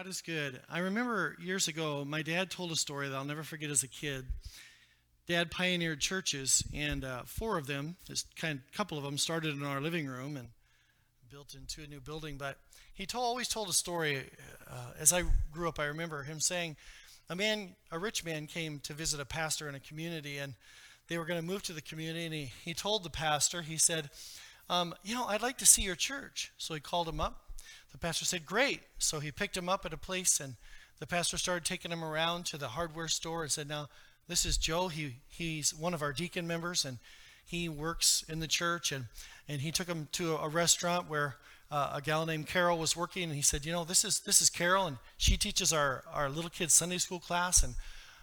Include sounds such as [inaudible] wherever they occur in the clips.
God is good. I remember years ago, my dad told a story that I'll never forget as a kid. Dad pioneered churches, and uh, four of them, this kind, of, couple of them, started in our living room and built into a new building. But he told, always told a story. Uh, as I grew up, I remember him saying, a man, a rich man, came to visit a pastor in a community, and they were going to move to the community. And he, he told the pastor, he said, um, "You know, I'd like to see your church." So he called him up the pastor said, Great. So he picked him up at a place, and the pastor started taking him around to the hardware store and said, Now, this is Joe. He, he's one of our deacon members, and he works in the church. And, and he took him to a, restaurant where uh, a gal named Carol was working, and he said, You know, this is, this is Carol, and she teaches our, our little kids' Sunday school class. And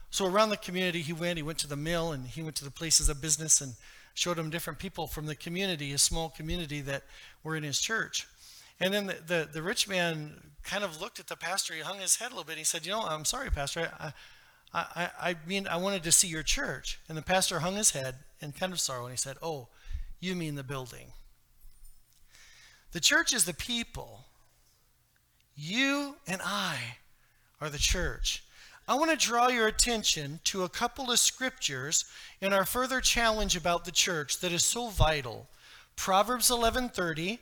so around the community, he went. He went to the mill, and he went to the places of business and showed him different people from the community, a small community that were in his church. And then the, the, the, rich man kind of looked at the pastor. He hung his head a little bit. He said, You know, I'm sorry, Pastor. I, I, I mean, I wanted to see your church. And the pastor hung his head in kind of sorrow and he said, Oh, you mean the building. The church is the people. You and I are the church. I want to draw your attention to a couple of scriptures in our further challenge about the church that is so vital. Proverbs 11:30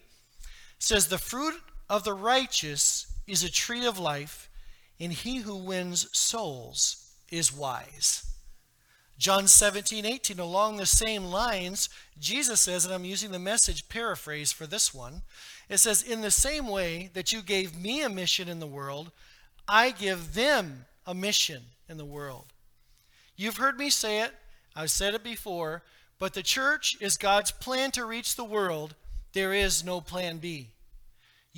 says, The fruit of the righteous is a tree of life, and he who wins souls is wise. John 17, 18, along the same lines, Jesus says, and I'm using the message paraphrase for this one, it says, In the same way that you gave me a mission in the world, I give them a mission in the world. You've heard me say it, I've said it before, but the church is God's plan to reach the world there is no plan B.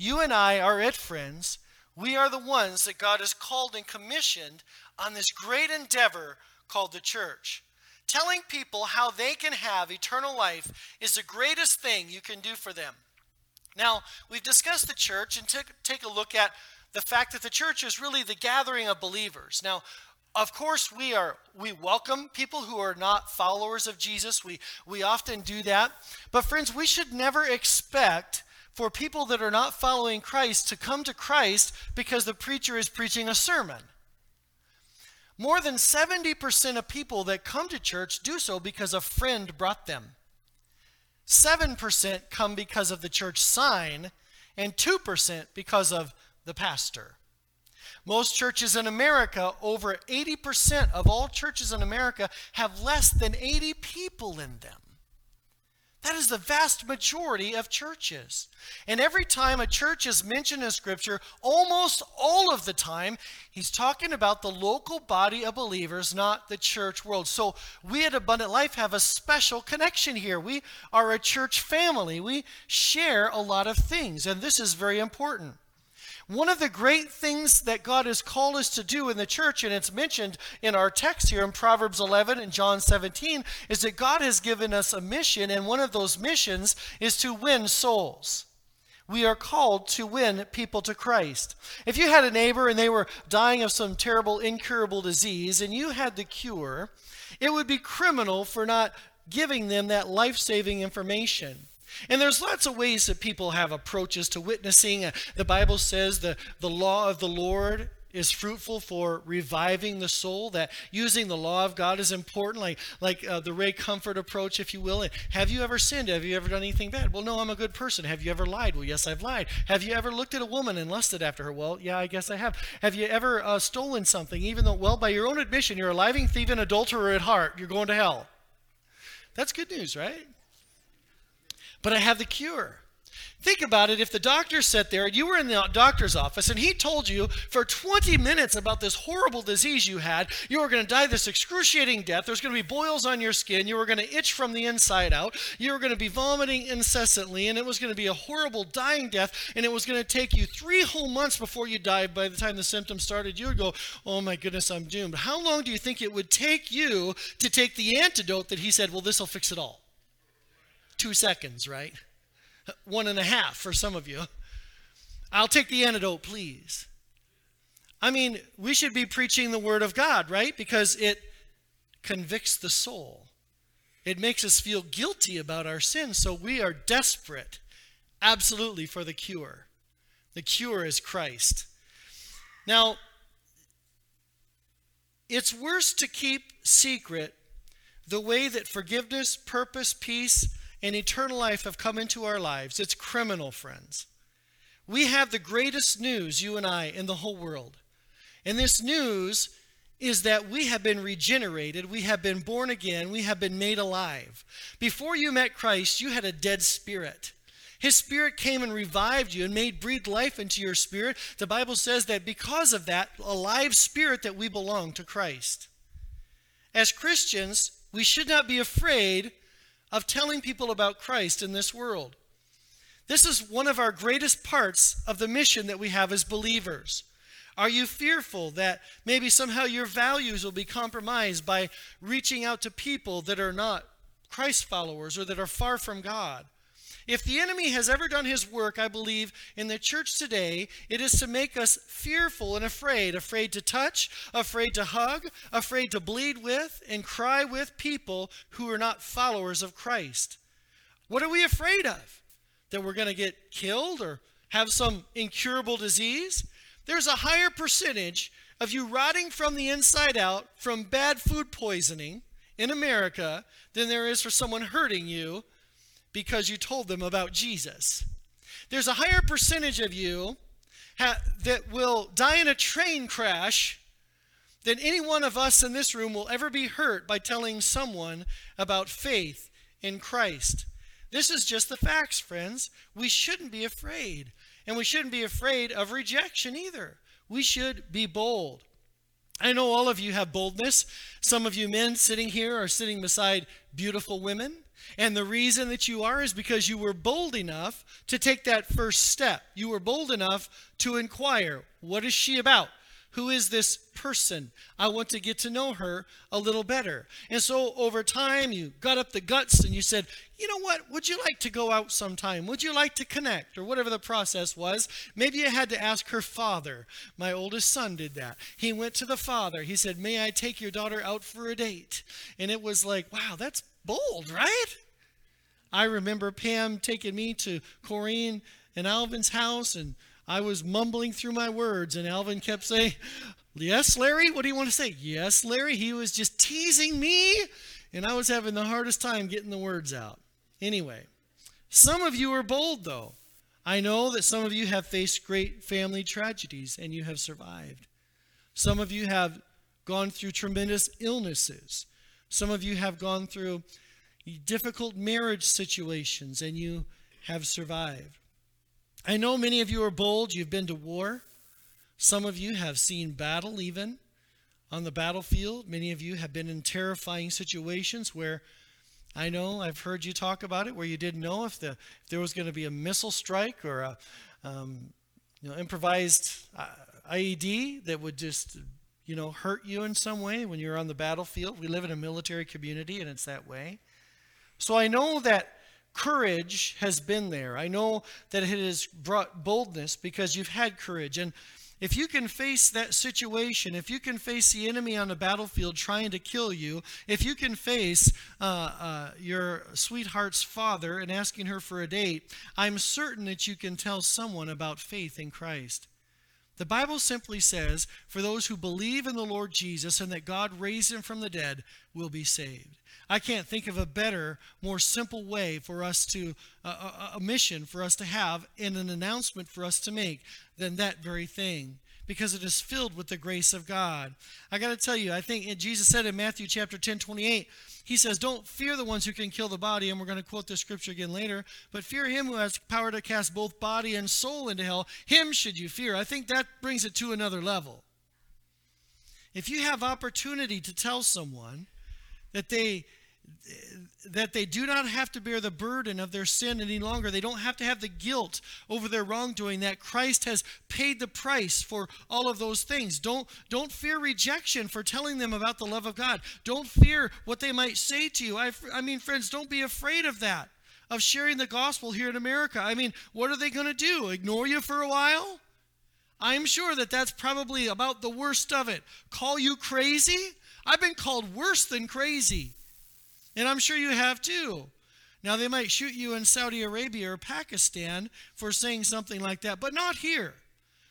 You and I are it, friends. We are the ones that God has called and commissioned on this great endeavor called the church. Telling people how they can have eternal life is the greatest thing you can do for them. Now, we've discussed the church and t- take a look at the fact that the church is really the gathering of believers. Now, of course we are we welcome people who are not followers of jesus we we often do that but friends we should never expect for people that are not following christ to come to christ because the preacher is preaching a sermon. More than 70% of people that come to church do so because a friend brought them. 7% come because of the church sign and 2% because of the pastor. Most churches in America, over 80% of all churches in America, have less than 80 people in them. That is the vast majority of churches. And every time a church is mentioned in Scripture, almost all of the time, he's talking about the local body of believers, not the church world. So we at Abundant Life have a special connection here. We are a church family. We share a lot of things, and this is very important. One of the great things that God has called us to do in the church, and it's mentioned in our text here in Proverbs 11 and John 17, is that God has given us a mission, and one of those missions is to win souls. We are called to win people to Christ. If you had a neighbor and they were dying of some terrible, incurable disease, and you had the cure, it would be criminal for not giving them that life saving information. And there's lots of ways that people have approaches to witnessing. Uh, the Bible says the, the law of the Lord is fruitful for reviving the soul that using the law of god is important like like uh, the ray comfort approach if you will. Have you ever sinned? Have you ever done anything bad? Well no i'm a good person. Have you ever lied? Well yes i've lied. Have you ever looked at a woman and lusted after her? Well yeah i guess i have. Have you ever uh, stolen something even though well by your own admission you're a lying thief and adulterer at heart. You're going to hell. That's good news right but I have the cure. Think about it if the doctor sat there and you were in the doctor's office and he told you for 20 minutes about this horrible disease you had, you were going to die this excruciating death, there's going to be boils on your skin, you were going to itch from the inside out, you were going to be vomiting incessantly, and it was going to be a horrible dying death, and it was going to take you three whole months before you died. By the time the symptoms started, you would go, Oh my goodness, I'm doomed. How long do you think it would take you to take the antidote that he said, Well, this will fix it all? Two seconds, right? One and a half for some of you. I'll take the antidote, please. I mean, we should be preaching the Word of God, right? Because it convicts the soul. It makes us feel guilty about our sins, so we are desperate, absolutely, for the cure. The cure is Christ. Now, it's worse to keep secret the way that forgiveness, purpose, peace, and eternal life have come into our lives. It's criminal, friends. We have the greatest news, you and I, in the whole world. And this news is that we have been regenerated, we have been born again, we have been made alive. Before you met Christ, you had a dead spirit. His spirit came and revived you and made breathed life into your spirit. The Bible says that because of that alive spirit that we belong to Christ. As Christians, we should not be afraid of telling people about Christ in this world. This is one of our greatest parts of the mission that we have as believers. Are you fearful that maybe somehow your values will be compromised by reaching out to people that are not Christ followers or that are far from God? If the enemy has ever done his work, I believe, in the church today, it is to make us fearful and afraid afraid to touch, afraid to hug, afraid to bleed with and cry with people who are not followers of Christ. What are we afraid of? That we're going to get killed or have some incurable disease? There's a higher percentage of you rotting from the inside out from bad food poisoning in America than there is for someone hurting you because you told them about Jesus. There's a higher percentage of you ha- that will die in a train crash than any one of us in this room will ever be hurt by telling someone about faith in Christ. This is just the facts, friends. We shouldn't be afraid. And we shouldn't be afraid of rejection either. We should be bold. I know all of you have boldness. Some of you men sitting here are sitting beside beautiful women. And the reason that you are is because you were bold enough to take that first step. You were bold enough to inquire, what is she about? Who is this person? I want to get to know her a little better. And so over time, you got up the guts and you said, you know what? Would you like to go out sometime? Would you like to connect? Or whatever the process was. Maybe you had to ask her father. My oldest son did that. He went to the father. He said, May I take your daughter out for a date? And it was like, wow, that's bold, right? I remember Pam taking me to Corrine and Alvin's house, and I was mumbling through my words, and Alvin kept saying, Yes, Larry? What do you want to say? Yes, Larry. He was just teasing me, and I was having the hardest time getting the words out. Anyway, some of you are bold, though. I know that some of you have faced great family tragedies and you have survived. Some of you have gone through tremendous illnesses. Some of you have gone through difficult marriage situations and you have survived. I know many of you are bold. You've been to war. Some of you have seen battle even on the battlefield. Many of you have been in terrifying situations where I know I've heard you talk about it, where you didn't know if, the, if there was going to be a missile strike or a um, you know, improvised uh, IED that would just you know, hurt you in some way when you're on the battlefield. We live in a military community and it's that way. So I know that courage has been there. I know that it has brought boldness because you've had courage. And if you can face that situation, if you can face the enemy on the battlefield trying to kill you, if you can face uh, uh, your sweetheart's father and asking her for a date, I'm certain that you can tell someone about faith in Christ. The Bible simply says, for those who believe in the Lord Jesus and that God raised him from the dead will be saved. I can't think of a better, more simple way for us to, uh, a, a mission for us to have and an announcement for us to make than that very thing because it is filled with the grace of God. I got to tell you, I think Jesus said in Matthew chapter 10, 28, he says, Don't fear the ones who can kill the body, and we're going to quote this scripture again later, but fear him who has power to cast both body and soul into hell. Him should you fear. I think that brings it to another level. If you have opportunity to tell someone that they that they do not have to bear the burden of their sin any longer. They don't have to have the guilt over their wrongdoing that Christ has paid the price for all of those things. Don't don't fear rejection for telling them about the love of God. Don't fear what they might say to you. I, I mean, friends, don't be afraid of that. Of sharing the gospel here in America. I mean, what are they going to do? Ignore you for a while? I'm sure that that's probably about the worst of it. Call you crazy? I've been called worse than crazy. And I'm sure you have too. Now, they might shoot you in Saudi Arabia or Pakistan for saying something like that, but not here.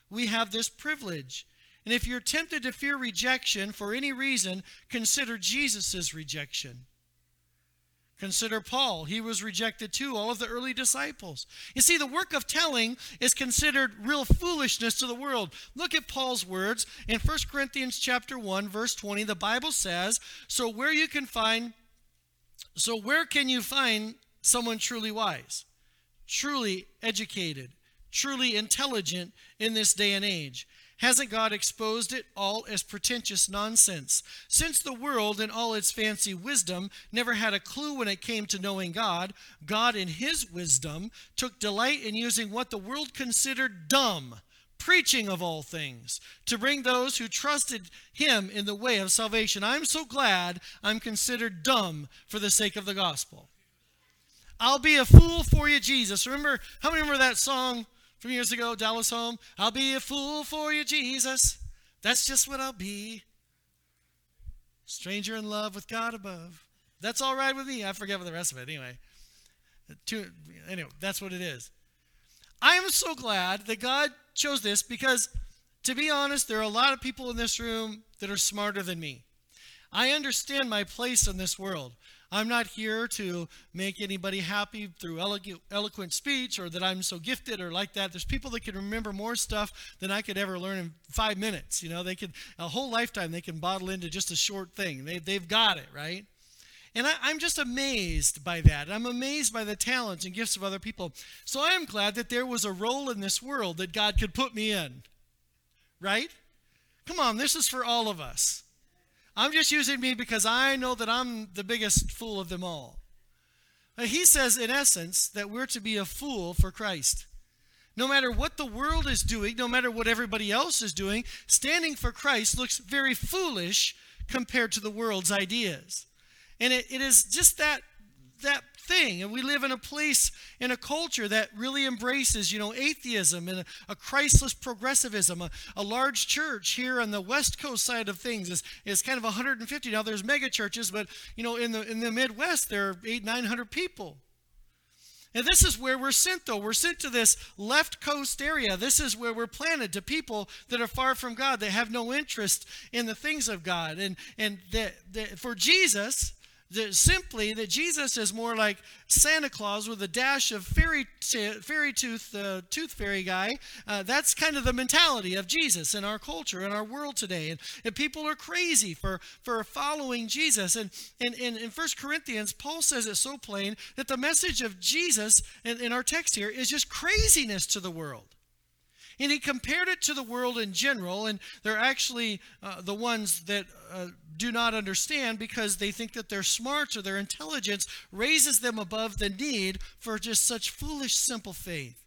We have this privilege. And if you're tempted to fear rejection for any reason, consider Jesus' rejection. Consider Paul. He was rejected too, all of the early disciples. You see, the work of telling is considered real foolishness to the world. Look at Paul's words in 1 Corinthians chapter 1, verse 20. The Bible says, So where you can find so where can you find someone truly wise, truly educated, truly intelligent in this day and age? Hasn't God exposed it all as pretentious nonsense? Since the world, in all its fancy wisdom, never had a clue when it came to knowing God, God, in His wisdom, took delight in using what the world considered dumb, preaching of all things, to bring those who trusted Him in the way of salvation. I'm so glad I'm considered dumb for the sake of the gospel. I'll be a fool for you, Jesus. Remember, how many remember that song? from years ago, Dallas Holm. I'll be a fool for you, Jesus. That's just what I'll be. Stranger in love with God above. That's all right with me. I forget the rest of it anyway. Anyway, that's what it is. I am so glad that God chose this because, to be honest, there are a lot of people in this room that are smarter than me. I understand my place in this world. I'm not here to make anybody happy through eloquent speech or that I'm so gifted or like that. There's people that can remember more stuff than I could ever learn in five minutes. You know, they could, a whole lifetime, they can bottle into just a short thing. They, they've got it, right? And I, am just amazed by that. I'm amazed by the talents and gifts of other people. So I am glad that there was a role in this world that God could put me in, right? Come on, this is for all of us. I'm just using me because I know that I'm the biggest fool of them all. Uh, he says, in essence, that we're to be a fool for Christ. No matter what the world is doing, no matter what everybody else is doing, standing for Christ looks very foolish compared to the world's ideas. And it, it is just that, that thing. And we live in a place, in a culture that really embraces, you know, atheism and a, a Christless progressivism. A, a, large church here on the West Coast side of things is, is kind of 150. Now there's mega churches, but, you know, in the, in the Midwest, there are eight, 900 people. And this is where we're sent, though. We're sent to this left coast area. This is where we're planted to people that are far from God, that have no interest in the things of God. And, and that for Jesus, that simply that Jesus is more like Santa Claus with a dash of fairy t- fairy tooth uh, tooth fairy guy. Uh, that's kind of the mentality of Jesus in our culture in our world today, and, and people are crazy for for following Jesus. And in in, in First Corinthians, Paul says it so plain that the message of Jesus in, in our text here is just craziness to the world. And he compared it to the world in general, and they're actually uh, the ones that uh, do not understand because they think that their smarts or their intelligence raises them above the need for just such foolish, simple faith.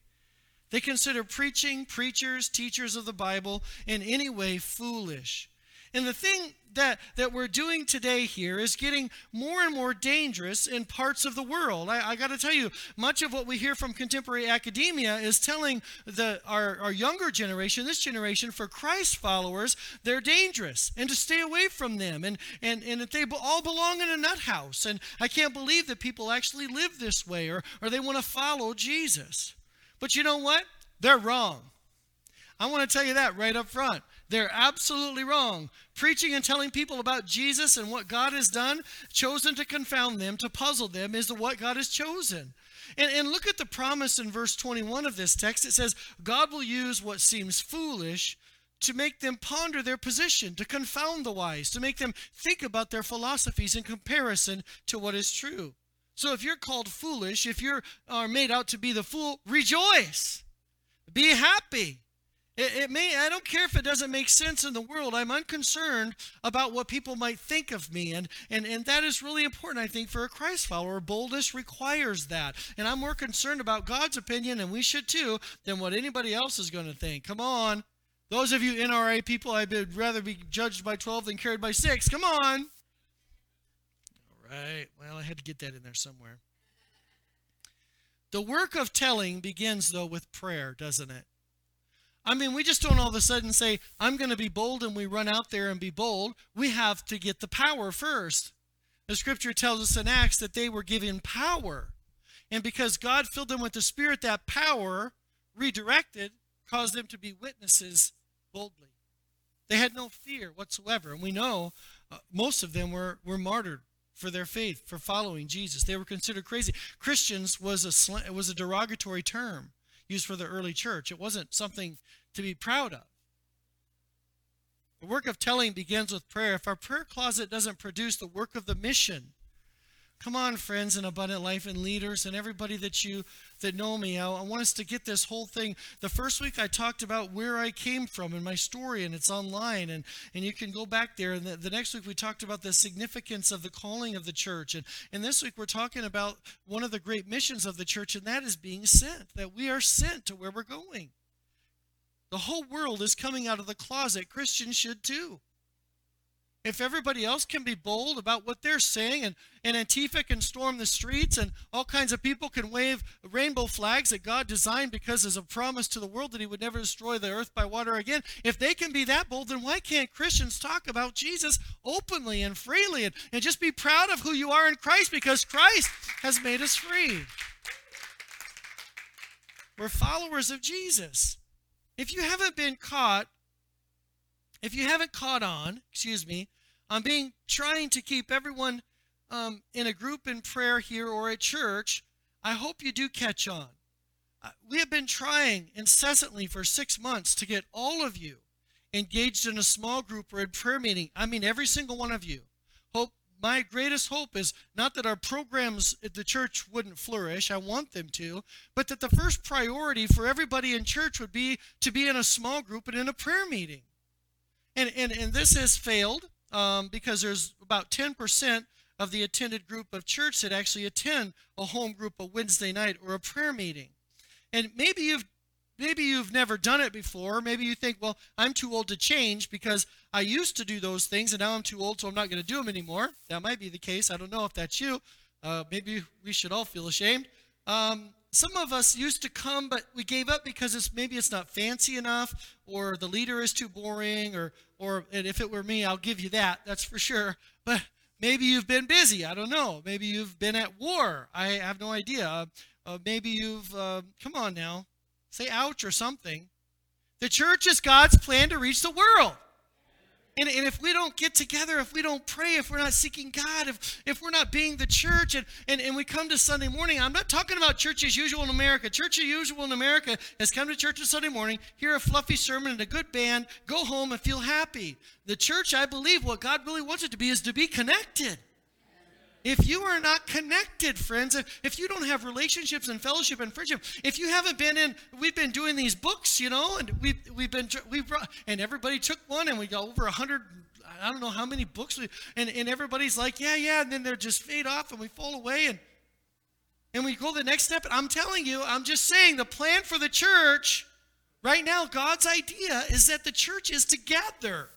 They consider preaching, preachers, teachers of the Bible in any way foolish. And the thing that, that we're doing today here is getting more and more dangerous in parts of the world. I, I got to tell you, much of what we hear from contemporary academia is telling the, our, our younger generation, this generation, for Christ followers, they're dangerous and to stay away from them and, and, and that they all belong in a nut house. And I can't believe that people actually live this way or, or they want to follow Jesus. But you know what? They're wrong. I want to tell you that right up front. They're absolutely wrong. Preaching and telling people about Jesus and what God has done, chosen to confound them, to puzzle them, is what God has chosen. And, and look at the promise in verse 21 of this text. It says, God will use what seems foolish to make them ponder their position, to confound the wise, to make them think about their philosophies in comparison to what is true. So if you're called foolish, if you are made out to be the fool, rejoice. Be happy. It, it, may, I don't care if it doesn't make sense in the world. I'm unconcerned about what people might think of me. And, and, and that is really important, I think, for a Christ follower. Boldness requires that. And I'm more concerned about God's opinion, and we should too, than what anybody else is going to think. Come on. Those of you NRA people, I would rather be judged by 12 than carried by 6. Come on. All right. Well, I had to get that in there somewhere. The work of telling begins, though, with prayer, doesn't it? I mean, we just don't all of a sudden say, I'm going to be bold, and we run out there and be bold. We have to get the power first. The scripture tells us in Acts that they were given power. And because God filled them with the Spirit, that power, redirected, caused them to be witnesses boldly. They had no fear whatsoever. And we know uh, most of them were, were martyred for their faith, for following Jesus. They were considered crazy. Christians was a, sl- was a derogatory term used for the early church. It wasn't something to be proud of. The work of telling begins with prayer. If our prayer closet doesn't produce the work of the mission, come on, friends in Abundant Life and leaders and everybody that you that know me, I, I want us to get this whole thing. The first week I talked about where I came from and my story, and it's online, and, and you can go back there. And the, the next week we talked about the significance of the calling of the church. And, and this week we're talking about one of the great missions of the church, and that is being sent, that we are sent to where we're going. The whole world is coming out of the closet. Christians should too. If everybody else can be bold about what they're saying, and, and Antifa can storm the streets, and all kinds of people can wave rainbow flags that God designed because as a promise to the world that He would never destroy the earth by water again, if they can be that bold, then why can't Christians talk about Jesus openly and freely and, and just be proud of who you are in Christ because Christ has made us free? We're followers of Jesus. If you haven't been caught, if you haven't caught on, excuse me, on being trying to keep everyone um, in a group in prayer here or at church, I hope you do catch on. Uh, we have been trying incessantly for six months to get all of you engaged in a small group or in prayer meeting. I mean, every single one of you. Hope my greatest hope is not that our programs at the church wouldn't flourish, I want them to, but that the first priority for everybody in church would be to be in a small group and in a prayer meeting. And, and, and this has failed um, because there's about 10% of the attended group of church that actually attend a home group a Wednesday night or a prayer meeting. And maybe you've maybe you've never done it before. Maybe you think, well, I'm too old to change because I used to do those things and now I'm too old, so I'm not going to do them anymore. That might be the case. I don't know if that's you. Uh, maybe we should all feel ashamed. Um, some of us used to come, but we gave up because it's maybe it's not fancy enough, or the leader is too boring, or or and if it were me, I'll give you that. That's for sure. But maybe you've been busy. I don't know. Maybe you've been at war. I have no idea. Uh, uh, maybe you've uh, come on now. Say ouch or something. The church is God's plan to reach the world. And, and if we don't get together, if we don't pray, if we're not seeking God, if, if we're not being the church, and, and, and we come to Sunday morning, I'm not talking about church as usual in America. Church as usual in America is come to church on Sunday morning, hear a fluffy sermon and a good band, go home and feel happy. The church, I believe, what God really wants it to be is to be connected. If you are not connected, friends, if if you don't have relationships and fellowship and friendship, if you haven't been in, we've been doing these books, you know, and we've, we've been, we brought, and everybody took one and we got over a hundred, I don't know how many books, we, and, and everybody's like, yeah, yeah, and then they're just fade off and we fall away and, and we go the next step. I'm telling you, I'm just saying the plan for the church right now, God's idea is that the church is together.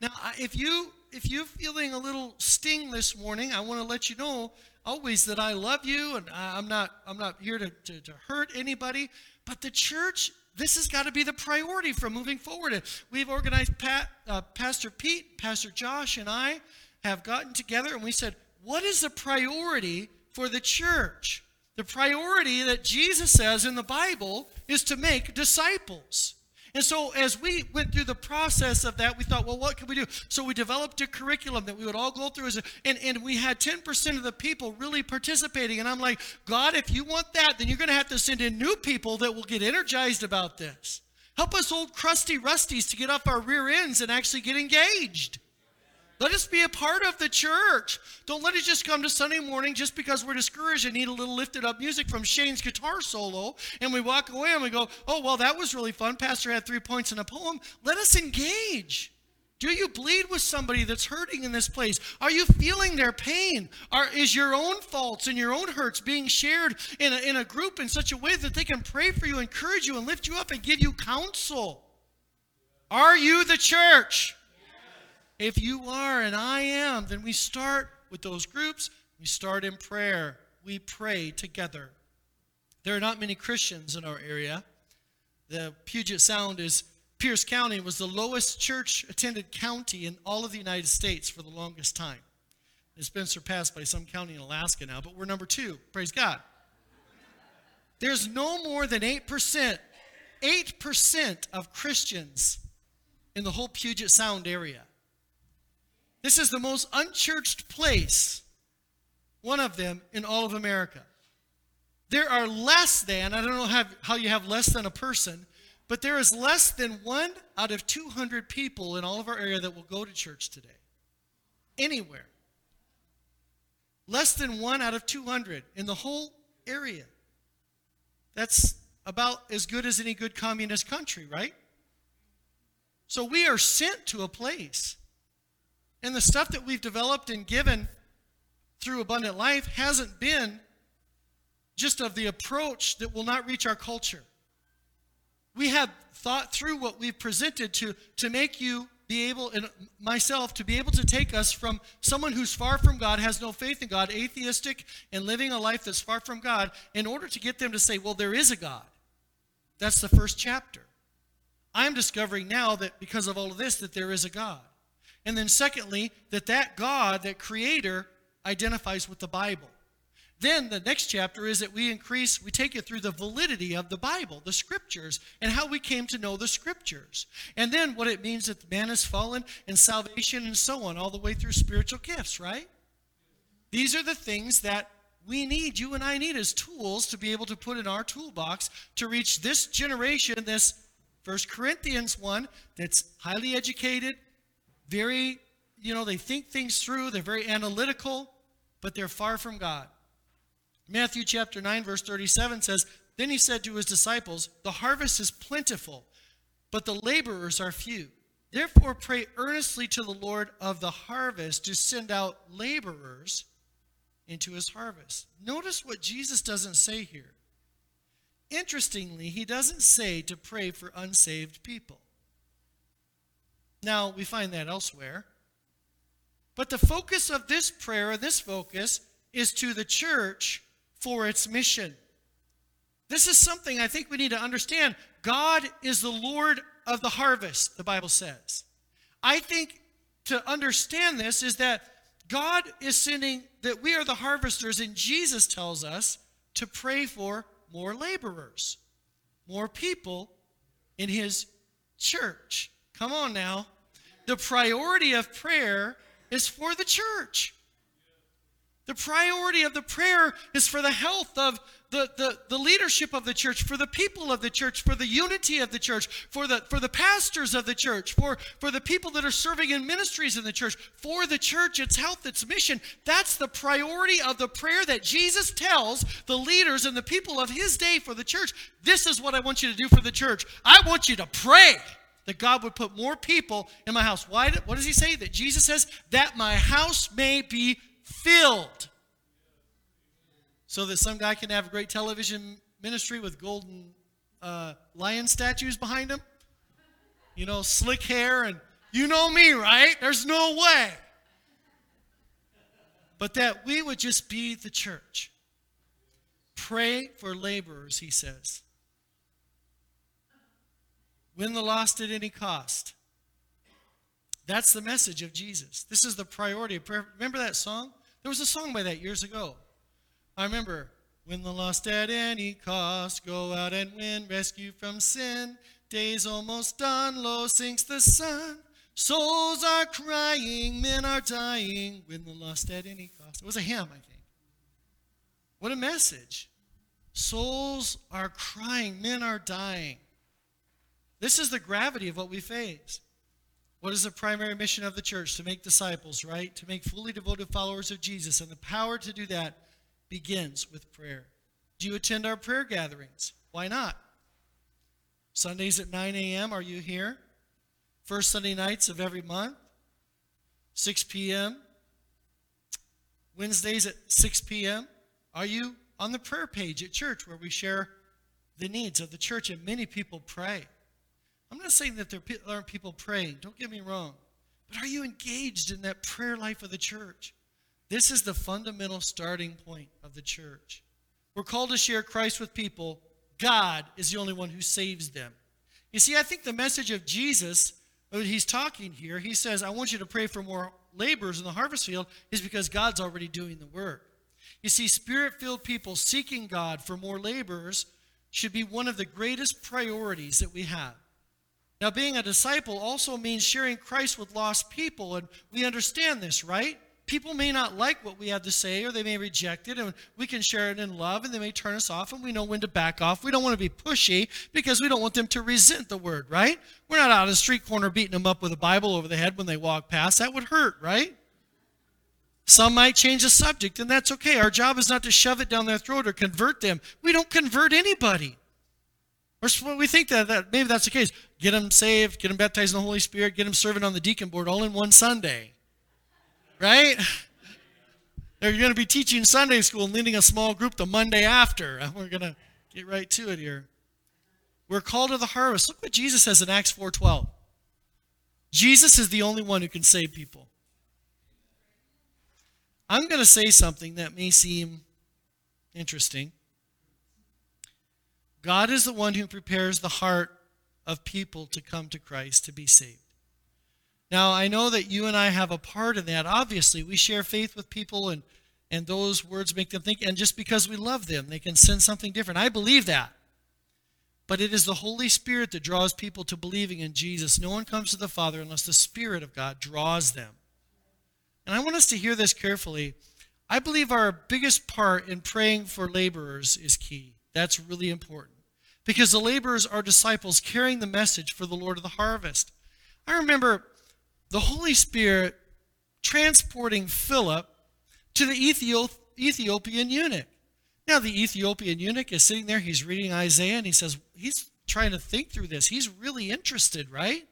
Now, if you if you're feeling a little sting this morning, I want to let you know always that I love you and I'm not I'm not here to, to, to hurt anybody. But the church, this has got to be the priority for moving forward. we've organized Pat, uh, Pastor Pete, Pastor Josh, and I have gotten together and we said, what is the priority for the church? The priority that Jesus says in the Bible is to make disciples. And so, as we went through the process of that, we thought, well, what can we do? So, we developed a curriculum that we would all go through, a, and, and we had 10% of the people really participating. And I'm like, God, if you want that, then you're going to have to send in new people that will get energized about this. Help us old crusty rusties to get off our rear ends and actually get engaged. Let us be a part of the church. Don't let it just come to Sunday morning just because we're discouraged and need a little lifted up music from Shane's guitar solo. And we walk away and we go, oh, well, that was really fun. Pastor had three points in a poem. Let us engage. Do you bleed with somebody that's hurting in this place? Are you feeling their pain? Are, is your own faults and your own hurts being shared in a, in a group in such a way that they can pray for you, encourage you, and lift you up and give you counsel? Are you the church? If you are and I am, then we start with those groups. We start in prayer. We pray together. There are not many Christians in our area. The Puget Sound is Pierce County was the lowest church attended county in all of the United States for the longest time. It's been surpassed by some county in Alaska now, but we're number two. Praise God. There's no more than 8%, 8% of Christians in the whole Puget Sound area. This is the most unchurched place, one of them in all of America. There are less than, I don't know how, you have less than a person, but there is less than one out of 200 people in all of our area that will go to church today. Anywhere. Less than one out of 200 in the whole area. That's about as good as any good communist country, right? So we are sent to a place. And the stuff that we've developed and given through abundant life hasn't been just of the approach that will not reach our culture. We have thought through what we've presented to, to make you be able, and myself, to be able to take us from someone who's far from God, has no faith in God, atheistic, and living a life that's far from God, in order to get them to say, well, there is a God. That's the first chapter. I'm discovering now that because of all of this, that there is a God. And then secondly, that that God, that creator, identifies with the Bible. Then the next chapter is that we increase, we take it through the validity of the Bible, the scriptures, and how we came to know the scriptures. And then what it means that man has fallen and salvation and so on, all the way through spiritual gifts, right? These are the things that we need, you and I need as tools to be able to put in our toolbox to reach this generation, this First Corinthians one that's highly educated, very, you know, they think things through, they're very analytical, but they're far from God. Matthew chapter 9, verse 37 says, Then he said to his disciples, The harvest is plentiful, but the laborers are few. Therefore, pray earnestly to the Lord of the harvest to send out laborers into his harvest. Notice what Jesus doesn't say here. Interestingly, he doesn't say to pray for unsaved people. Now, we find that elsewhere. But the focus of this prayer, this focus, is to the church for its mission. This is something I think we need to understand. God is the Lord of the harvest, the Bible says. I think to understand this is that God is sending, that we are the harvesters, and Jesus tells us to pray for more laborers, more people in His church. Come on now. The priority of prayer is for the church. The priority of the prayer is for the health of the, the, the leadership of the church, for the people of the church, for the unity of the church, for the, for the pastors of the church, for, for the people that are serving in ministries in the church, for the church, its health, its mission. That's the priority of the prayer that Jesus tells the leaders and the people of his day for the church. This is what I want you to do for the church. I want you to pray that God would put more people in my house. Why? What does he say? That Jesus says, that my house may be filled. So that some guy can have a great television ministry with golden uh, lion statues behind him. You know, slick hair, and you know me, right? There's no way. But that we would just be the church. Pray for laborers, he says. Win the lost at any cost. That's the message of Jesus. This is the priority of prayer. Remember that song? There was a song by that years ago. I remember, when the lost at any cost, go out and win, rescue from sin. Day's almost done, low sinks the sun. Souls are crying, men are dying, win the lost at any cost. It was a hymn, I think. What a message. Souls are crying, men are dying. This is the gravity of what we face. What is the primary mission of the church? To make disciples, right? To make fully devoted followers of Jesus. And the power to do that begins with prayer. Do you attend our prayer gatherings? Why not? Sundays at 9 a.m., are you here? First Sunday nights of every month, 6 p.m. Wednesdays at 6 p.m. Are you on the prayer page at church where we share the needs of the church? And many people pray. I'm not saying that there aren't people praying, don't get me wrong. But are you engaged in that prayer life of the church? This is the fundamental starting point of the church. We're called to share Christ with people. God is the only one who saves them. You see, I think the message of Jesus, when he's talking here, he says, I want you to pray for more laborers in the harvest field, is because God's already doing the work. You see, spirit filled people seeking God for more laborers should be one of the greatest priorities that we have. Now, being a disciple also means sharing Christ with lost people, and we understand this, right? People may not like what we have to say, or they may reject it, and we can share it in love, and they may turn us off, and we know when to back off. We don't want to be pushy because we don't want them to resent the word, right? We're not out of the street corner beating them up with a Bible over the head when they walk past. That would hurt, right? Some might change the subject, and that's okay. Our job is not to shove it down their throat or convert them. We don't convert anybody. Or we think that, that maybe that's the case. Get them saved, get them baptized in the Holy Spirit, get them serving on the deacon board all in one Sunday. Right? They're going to be teaching Sunday school and leading a small group the Monday after. [laughs] We're going to get right to it here. We're called to the harvest. Look what Jesus says in Acts 4:12. Jesus is the only one who can save people. I'm going to say something that may seem interesting. God is the one who prepares the heart of people to come to Christ to be saved. Now, I know that you and I have a part in that. Obviously, we share faith with people, and, and those words make them think. And just because we love them, they can send something different. I believe that. But it is the Holy Spirit that draws people to believing in Jesus. No one comes to the Father unless the Spirit of God draws them. And I want us to hear this carefully. I believe our biggest part in praying for laborers is key. That's really important. Because the laborers are disciples carrying the message for the Lord of the harvest. I remember the Holy Spirit transporting Philip to the Ethiopian eunuch. Now, the Ethiopian eunuch is sitting there, he's reading Isaiah, and he says, he's trying to think through this. He's really interested, right?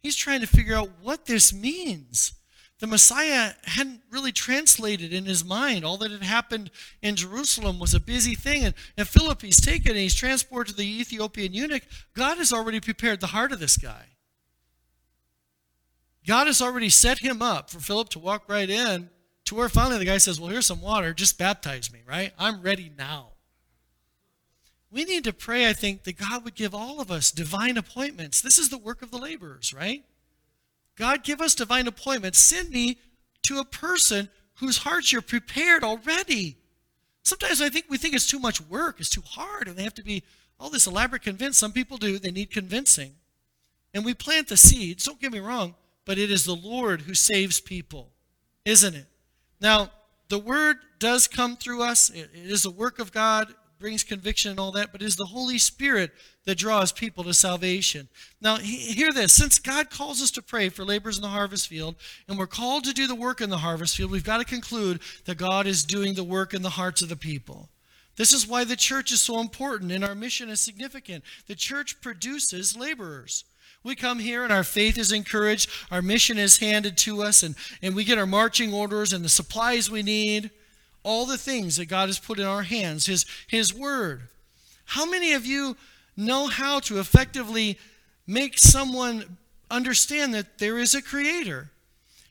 He's trying to figure out what this means the Messiah hadn't really translated in his mind. All that had happened in Jerusalem was a busy thing. And, and Philip, he's taken and he's transported to the Ethiopian eunuch. God has already prepared the heart of this guy. God has already set him up for Philip to walk right in to where finally the guy says, Well, here's some water. Just baptize me, right? I'm ready now. We need to pray, I think, that God would give all of us divine appointments. This is the work of the laborers, right? God, give us divine appointments. Send me to a person whose hearts you're prepared already. Sometimes I think we think it's too much work, it's too hard, and they have to be all this elaborate convince. Some people do, they need convincing. And we plant the seeds, don't get me wrong, but it is the Lord who saves people, isn't it? Now, the word does come through us, it is a work of God, brings conviction and all that, but it is the Holy Spirit that draws people to salvation. Now, hear this. Since God calls us to pray for laborers in the harvest field, and we're called to do the work in the harvest field, we've got to conclude that God is doing the work in the hearts of the people. This is why the church is so important and our mission is significant. The church produces laborers. We come here and our faith is encouraged, our mission is handed to us, and, and we get our marching orders and the supplies we need all the things that God has put in our hands, His, His Word. How many of you know how to effectively make someone understand that there is a Creator?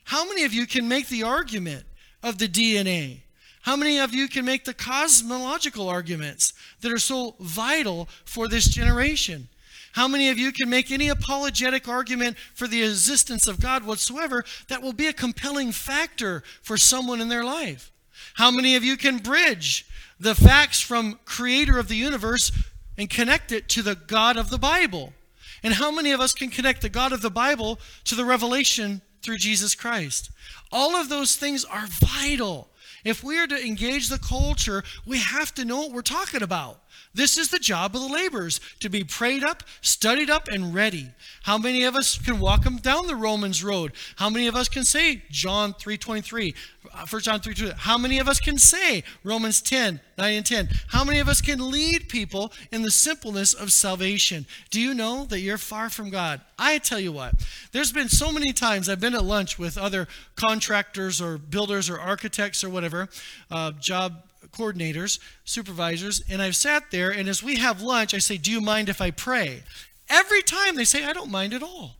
How many of you can make the argument of the DNA? How many of you can make the cosmological arguments that are so vital for this generation? How many of you can make any apologetic argument for the existence of God whatsoever that will be a compelling factor for someone in their life? How many of you can bridge the facts from creator of the universe and connect it to the God of the Bible? And how many of us can connect the God of the Bible to the revelation through Jesus Christ? All of those things are vital. If we are to engage the culture, we have to know what we're talking about. This is the job of the laborers to be prayed up, studied up, and ready. How many of us can walk them down the Romans road? How many of us can say John 3:23? 1 uh, John 3 2. How many of us can say Romans 10, 9 and 10? How many of us can lead people in the simpleness of salvation? Do you know that you're far from God? I tell you what, there's been so many times I've been at lunch with other contractors or builders or architects or whatever, uh, job coordinators, supervisors, and I've sat there, and as we have lunch, I say, Do you mind if I pray? Every time they say, I don't mind at all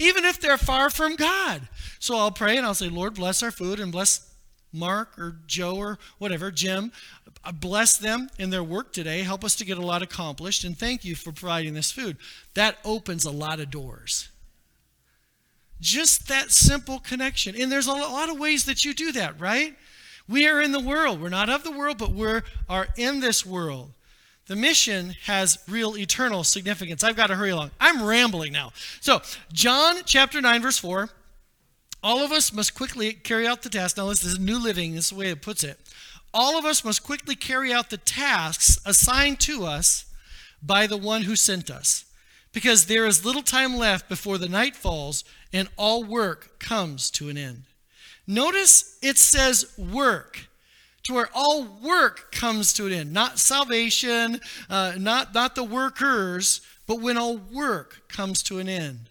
even if they're far from God. So I'll pray and I'll say, Lord, bless our food and bless Mark or Joe or whatever, Jim, uh, bless them in their work today. Help us to get a lot accomplished. And thank you for providing this food. That opens a lot of doors. Just that simple connection. And there's a lot of ways that you do that, right? We are in the world. We're not of the world, but we are in this world. The mission has real eternal significance. I've got to hurry along. I'm rambling now. So, John chapter 9, verse 4. All of us must quickly carry out the task. Now, this is New Living, this is the way it puts it. All of us must quickly carry out the tasks assigned to us by the one who sent us, because there is little time left before the night falls and all work comes to an end. Notice it says work to where all work comes to an end not salvation uh, not, not the workers but when all work comes to an end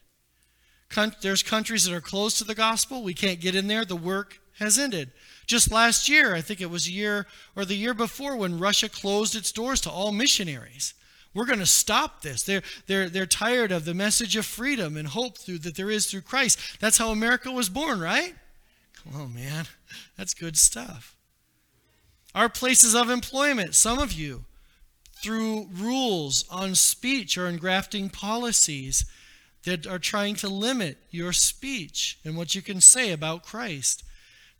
Con- there's countries that are closed to the gospel we can't get in there the work has ended just last year i think it was a year or the year before when russia closed its doors to all missionaries we're going to stop this. They're, they're, they're tired of the message of freedom and hope through, that there is through Christ. That's how America was born, right? On, man. That's good stuff. Our places of employment, some of you, through rules on speech or engrafting policies that are trying to limit your speech and what you can say about Christ.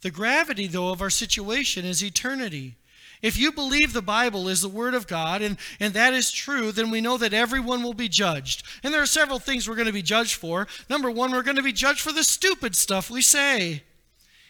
The gravity, though, of our situation is eternity. If you believe the Bible is the Word of God and, and that is true, then we know that everyone will be judged. And there are several things we're going to be judged for. Number one, we're going to be judged for the stupid stuff we say.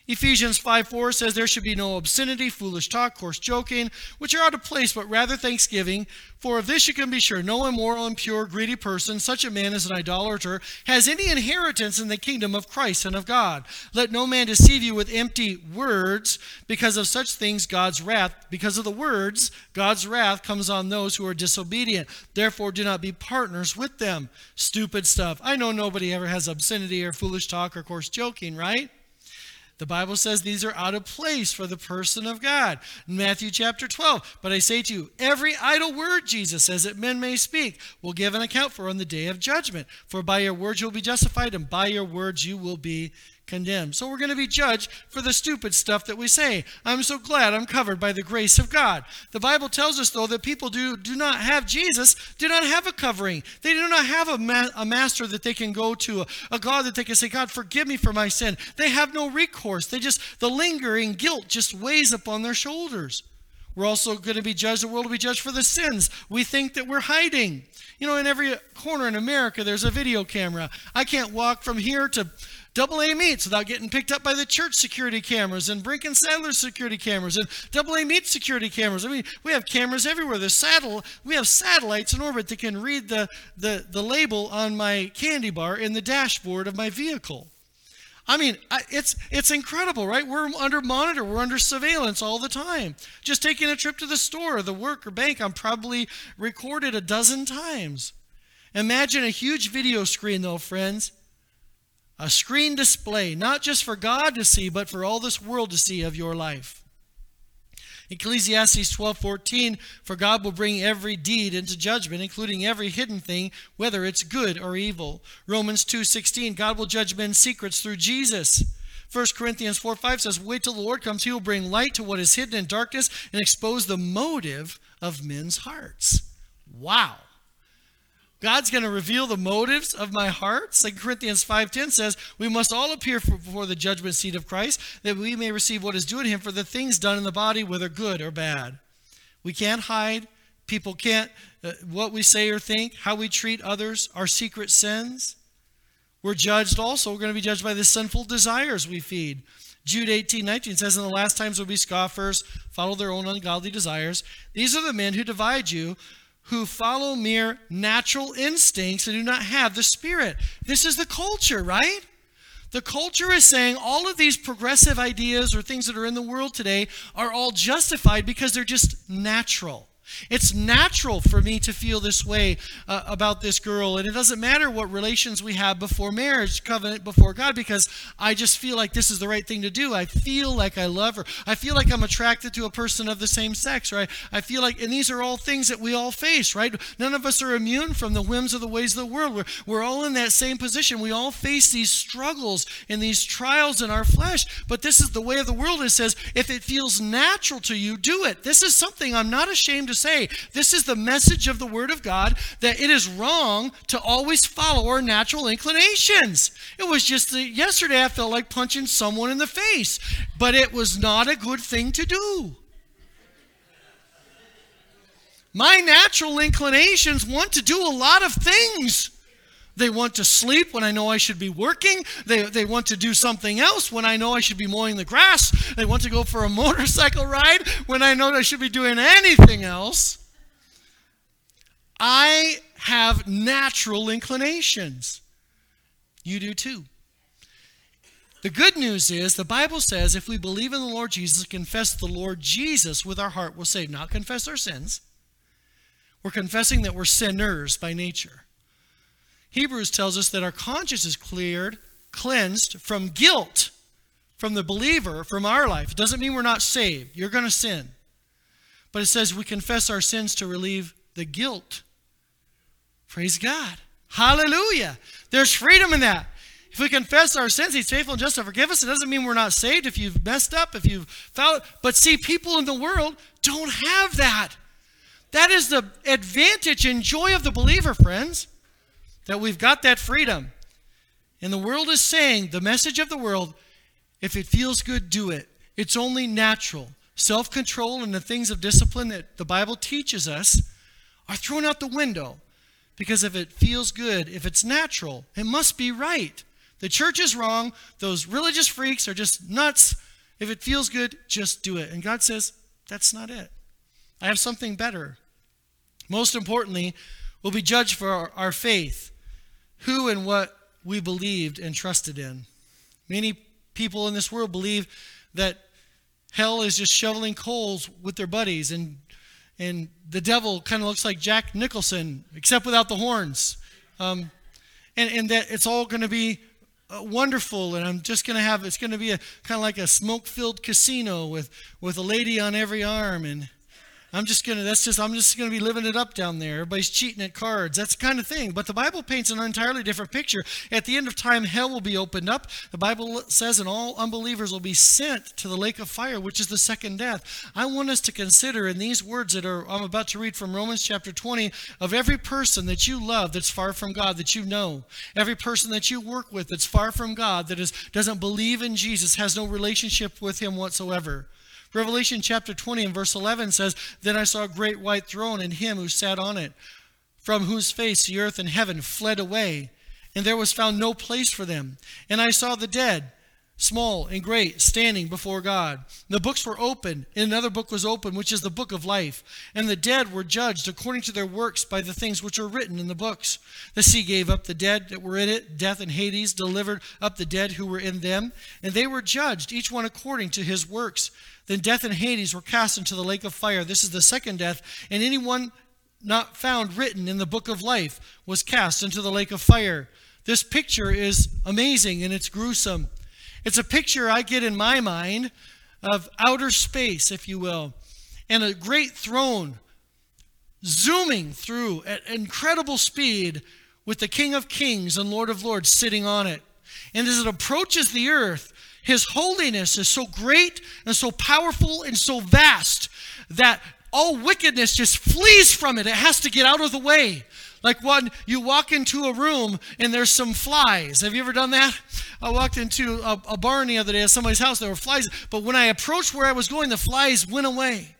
Ephesians 5 4 says there should be no obscenity, foolish talk, coarse joking, which are out of place, but rather thanksgiving. For of this you can be sure no immoral, impure, greedy person, such a man as an idolater, has any inheritance in the kingdom of Christ and of God. Let no man deceive you with empty words, because of such things God's wrath, because of the words, God's wrath comes on those who are disobedient. Therefore, do not be partners with them. Stupid stuff. I know nobody ever has obscenity or foolish talk or coarse joking, right? The Bible says these are out of place for the person of God. Matthew chapter 12. But I say to you, every idle word, Jesus says, that men may speak, will give an account for on the day of judgment. For by your words you will be justified, and by your words you will be condemned. So we're going to be judged for the stupid stuff that we say. I'm so glad I'm covered by the grace of God. The Bible tells us, though, that people do, do not have Jesus, do not have a covering. They do not have a, ma- a master that they can go to, a, a God that they can say, God, forgive me for my sin. They have no recourse. They just, the lingering guilt just weighs upon their shoulders. We're also going to be judged, the world will be judged for the sins we think that we're hiding. You know, in every corner in America, there's a video camera. I can't walk from here to double A meets without getting picked up by the church security cameras and Brink and Sadler security cameras and double A meet security cameras. I mean, we have cameras everywhere. There's saddle, we have satellites in orbit that can read the, the, the label on my candy bar in the dashboard of my vehicle. I mean, it's it's incredible, right? We're under monitor, we're under surveillance all the time. Just taking a trip to the store, or the work, or bank, I'm probably recorded a dozen times. Imagine a huge video screen, though, friends, a screen display, not just for God to see, but for all this world to see of your life. Ecclesiastes 12:14 for God will bring every deed into judgment including every hidden thing whether it's good or evil. Romans 2:16 God will judge men's secrets through Jesus. 1 Corinthians 4 5 says, Wait till the Lord comes, he will bring light to what is hidden in darkness and expose the motive of men's hearts. Wow. God's going to reveal the motives of my heart. 2 Corinthians 5.10 says, We must all appear before the judgment seat of Christ, that we may receive what is due to him for the things done in the body, whether good or bad. We can't hide. People can't, uh, what we say or think, how we treat others, our secret sins. We're judged also. We're going to be judged by the sinful desires we feed. Jude 18, 19 says, In the last times will be scoffers, follow their own ungodly desires. These are the men who divide you, who follow mere natural instincts and do not have the Spirit. This is the culture, right? The culture is saying all of these progressive ideas or things that are in the world today are all justified because they're just natural. It's natural for me to feel this way uh, about this girl, and it doesn't matter what relations we have before marriage, covenant before God, because I just feel like this is the right thing to do. I feel like I love her. I feel like I'm attracted to a person of the same sex, right? I feel like, and these are all things that we all face, right? None of us are immune from the whims of the ways of the world. We're, we're all in that same position. We all face these struggles and these trials in our flesh, but this is the way of the world. It says, if it feels natural to you, do it. This is something I'm not ashamed to say. This is the message of the Word of God that it is wrong to always follow our natural inclinations. It was just the, yesterday I felt like punching someone in the face, but it was not a good thing to do. My natural inclinations want to do a lot of things. They want to sleep when I know I should be working. They, they want to do something else when I know I should be mowing the grass. They want to go for a [laughs] motorcycle ride when I know I should be doing anything else. I have natural inclinations. You do too. The good news is the Bible says if we believe in the Lord Jesus, confess the Lord Jesus with our heart, we'll say, not confess our sins. We're confessing that we're sinners by nature. Hebrews tells us that our conscience is cleared, cleansed from guilt from the believer, from our life. It doesn't mean we're not saved. You're going to sin. But it says we confess our sins to relieve the guilt. Praise God. Hallelujah. There's freedom in that. If we confess our sins, He's faithful and just to forgive us. It doesn't mean we're not saved if you've messed up, if you've found. But see, people in the world don't have that. That is the advantage and joy of the believer, friends that we've got that freedom. And the world is saying, the message of the world, if it feels good, do it. It's only natural. Self control and the things of discipline that the Bible teaches us are thrown out the window. Because if it feels good, if it's natural, it must be right. The church is wrong. Those religious freaks are just nuts. If it feels good, just do it. And God says, that's not it. I have something better. Most importantly, we'll be judged for our, our faith who and what we believed and trusted in. Many people in this world believe that hell is just shoveling coals with their buddies and and the devil kind of looks like Jack Nicholson except without the horns. Um, and, and that it's all going to be uh, wonderful and i'm just going to have it's going to be a kind of like a smoke filled casino with with a lady on every arm and I'm just gonna that's just I'm just gonna be living it up down there. Everybody's cheating at cards. That's the kind of thing. But the Bible paints an entirely different picture. At the end of time, hell will be opened up. The Bible says, and all unbelievers will be sent to the lake of fire, which is the second death. I want us to consider in these words that are I'm about to read from Romans chapter 20 of every person that you love that's far from God, that you know, every person that you work with that's far from God, that is doesn't believe in Jesus, has no relationship with him whatsoever. Revelation chapter 20 and verse 11 says, Then I saw a great white throne and him who sat on it, from whose face the earth and heaven fled away, and there was found no place for them. And I saw the dead small and great, standing before God. The books were open, and another book was open, which is the book of life. And the dead were judged according to their works by the things which are written in the books. The sea gave up the dead that were in it, death and Hades delivered up the dead who were in them, and they were judged, each one according to his works. Then death and Hades were cast into the lake of fire. This is the second death, and anyone not found written in the book of life was cast into the lake of fire. This picture is amazing and it's gruesome. It's a picture I get in my mind of outer space, if you will, and a great throne zooming through at incredible speed with the King of Kings and Lord of Lords sitting on it. And as it approaches the earth, his holiness is so great and so powerful and so vast that all wickedness just flees from it. It has to get out of the way. Like when you walk into a room and there's some flies. Have you ever done that? I walked into a, a barn the other day at somebody's house. There were flies. But when I approached where I was going, the flies went away.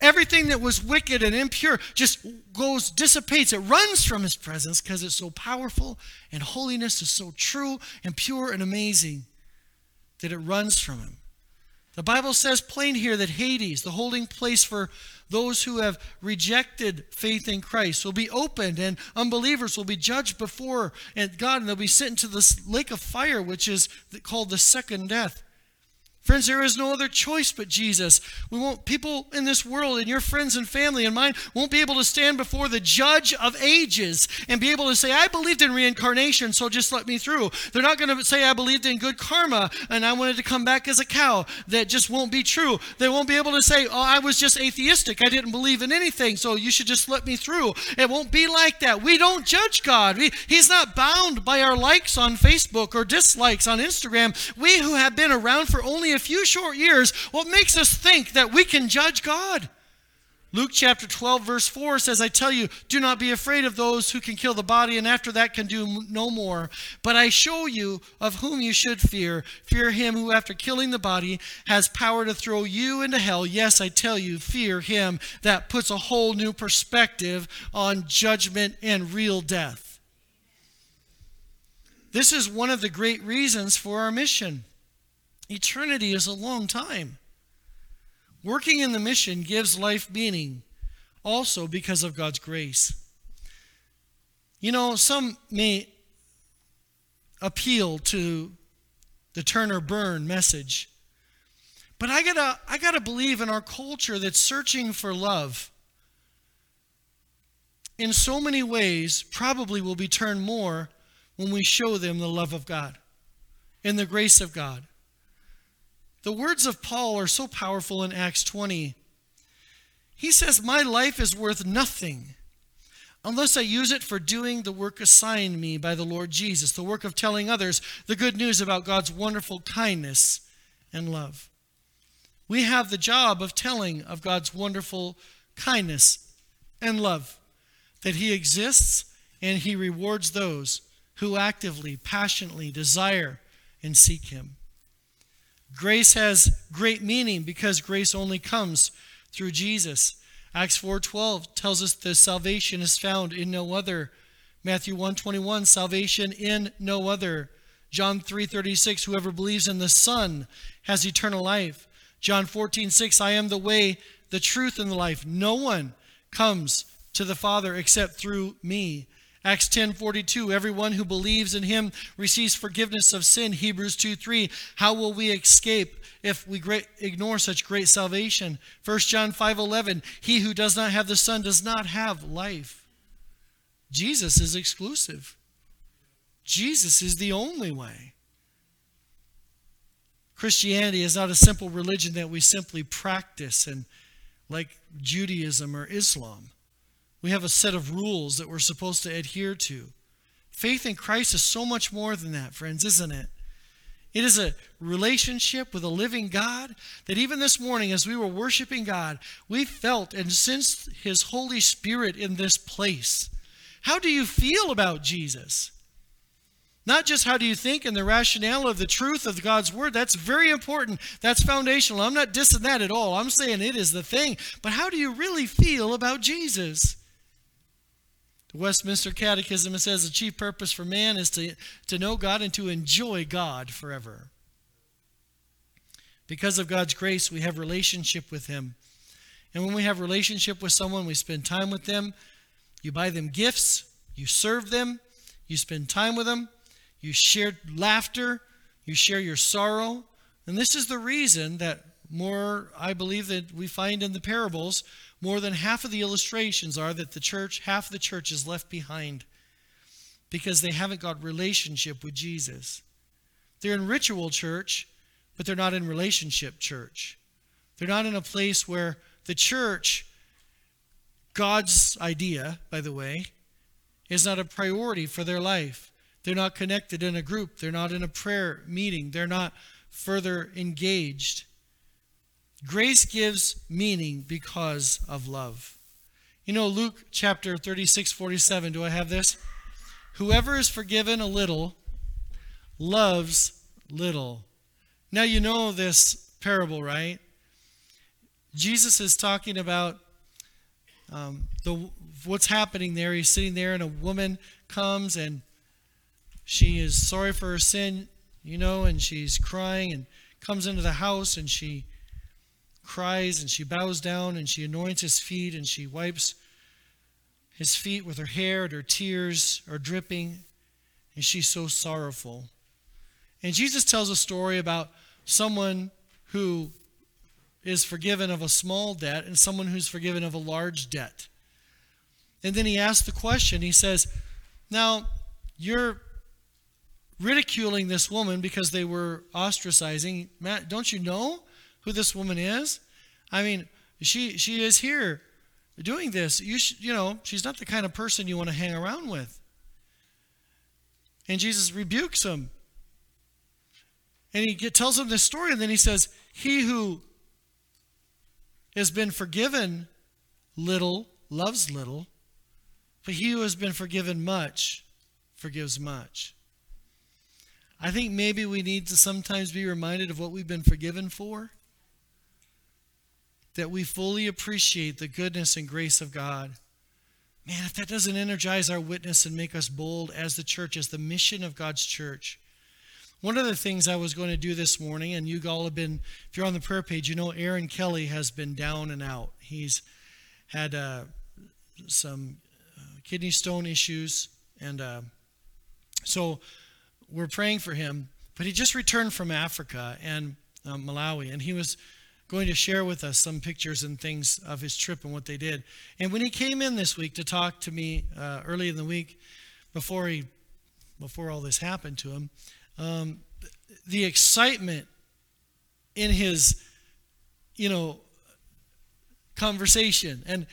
Everything that was wicked and impure just goes, dissipates. It runs from his presence because it's so powerful and holiness is so true and pure and amazing that it runs from him. The Bible says plain here that Hades, the holding place for those who have rejected faith in Christ will be opened, and unbelievers will be judged before God, and they'll be sent into this lake of fire, which is called the second death. Friends, there is no other choice but Jesus. We won't people in this world and your friends and family and mine won't be able to stand before the judge of ages and be able to say, I believed in reincarnation, so just let me through. They're not going to say I believed in good karma and I wanted to come back as a cow. That just won't be true. They won't be able to say, Oh, I was just atheistic. I didn't believe in anything, so you should just let me through. It won't be like that. We don't judge God. We, he's not bound by our likes on Facebook or dislikes on Instagram. We who have been around for only a few short years, what makes us think that we can judge God? Luke chapter 12, verse 4 says, I tell you, do not be afraid of those who can kill the body and after that can do no more. But I show you of whom you should fear. Fear him who, after killing the body, has power to throw you into hell. Yes, I tell you, fear him. That puts a whole new perspective on judgment and real death. This is one of the great reasons for our mission. Eternity is a long time. Working in the mission gives life meaning also because of God's grace. You know, some may appeal to the turn or burn message. But I gotta, I gotta believe in our culture that's searching for love. In so many ways, probably will be turned more when we show them the love of God and the grace of God. The words of Paul are so powerful in Acts 20. He says, My life is worth nothing unless I use it for doing the work assigned me by the Lord Jesus, the work of telling others the good news about God's wonderful kindness and love. We have the job of telling of God's wonderful kindness and love, that He exists and He rewards those who actively, passionately desire and seek Him. Grace has great meaning because grace only comes through Jesus. Acts 4:12 tells us that salvation is found in no other. Matthew 1:21 salvation in no other. John 3:36 whoever believes in the Son has eternal life. John 14:6 I am the way, the truth and the life. No one comes to the Father except through me. Acts 10:42 Everyone who believes in him receives forgiveness of sin. Hebrews 2:3 How will we escape if we great, ignore such great salvation? 1 John 5:11 He who does not have the Son does not have life. Jesus is exclusive. Jesus is the only way. Christianity is not a simple religion that we simply practice and like Judaism or Islam. We have a set of rules that we're supposed to adhere to. Faith in Christ is so much more than that, friends, isn't it? It is a relationship with a living God that even this morning, as we were worshiping God, we felt and sensed His Holy Spirit in this place. How do you feel about Jesus? Not just how do you think and the rationale of the truth of God's Word. That's very important. That's foundational. I'm not dissing that at all. I'm saying it is the thing. But how do you really feel about Jesus? Westminster Catechism it says the chief purpose for man is to, to know God and to enjoy God forever. Because of God's grace, we have relationship with Him. And when we have relationship with someone, we spend time with them. You buy them gifts, you serve them, you spend time with them, you share laughter, you share your sorrow. And this is the reason that more, I believe, that we find in the parables more than half of the illustrations are that the church, half of the church is left behind because they haven't got relationship with Jesus. They're in ritual church, but they're not in relationship church. They're not in a place where the church, God's idea, by the way, is not a priority for their life. They're not connected in a group. They're not in a prayer meeting. They're not further engaged. Grace gives meaning because of love. You know, Luke chapter 36, 47, do I have this? Whoever is forgiven a little loves little. Now you know this parable, right? Jesus is talking about um, the what's happening there. He's sitting there, and a woman comes, and she is sorry for her sin, you know, and she's crying, and comes into the house, and she cries and she bows down and she anoints his feet and she wipes his feet with her hair and her tears are dripping and she's so sorrowful. And Jesus tells a story about someone who is forgiven of a small debt and someone who's forgiven of a large debt. And then he asks the question he says, Now, you're ridiculing this woman because they were ostracizing. Matt, don't you know who this woman is? I mean, she she is here doing this. You you know, she's not the kind of person you want to hang around with. And Jesus rebukes him. And he get, tells him this story, and then he says, He who has been forgiven little loves little, but he who has been forgiven much forgives much. I think maybe we need to sometimes be reminded of what we've been forgiven for. That we fully appreciate the goodness and grace of God. Man, if that doesn't energize our witness and make us bold as the church, as the mission of God's church. One of the things I was going to do this morning, and you all have been, if you're on the prayer page, you know Aaron Kelly has been down and out. He's had uh, some uh, kidney stone issues, and uh, so we're praying for him. But he just returned from Africa and uh, Malawi, and he was going to share with us some pictures and things of his trip and what they did. And when he came in this week to talk to me uh, early in the week, before he, before all this happened to him, um, the excitement in his, you know, conversation and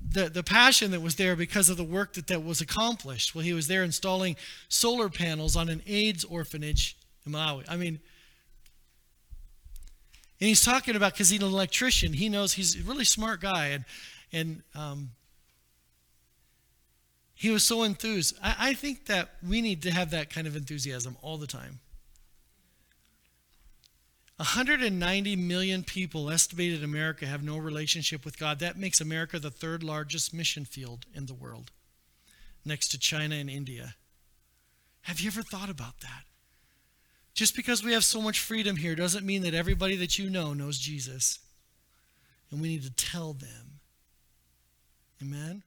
the, the passion that was there because of the work that, that was accomplished. Well, he was there installing solar panels on an AIDS orphanage in Malawi. I mean, and he's talking about because he's an electrician. He knows he's a really smart guy, and and um, he was so enthused. I, I think that we need to have that kind of enthusiasm all the time. 190 million people estimated in America have no relationship with God. That makes America the third largest mission field in the world, next to China and India. Have you ever thought about that? Just because we have so much freedom here doesn't mean that everybody that you know knows Jesus. And we need to tell them. Amen?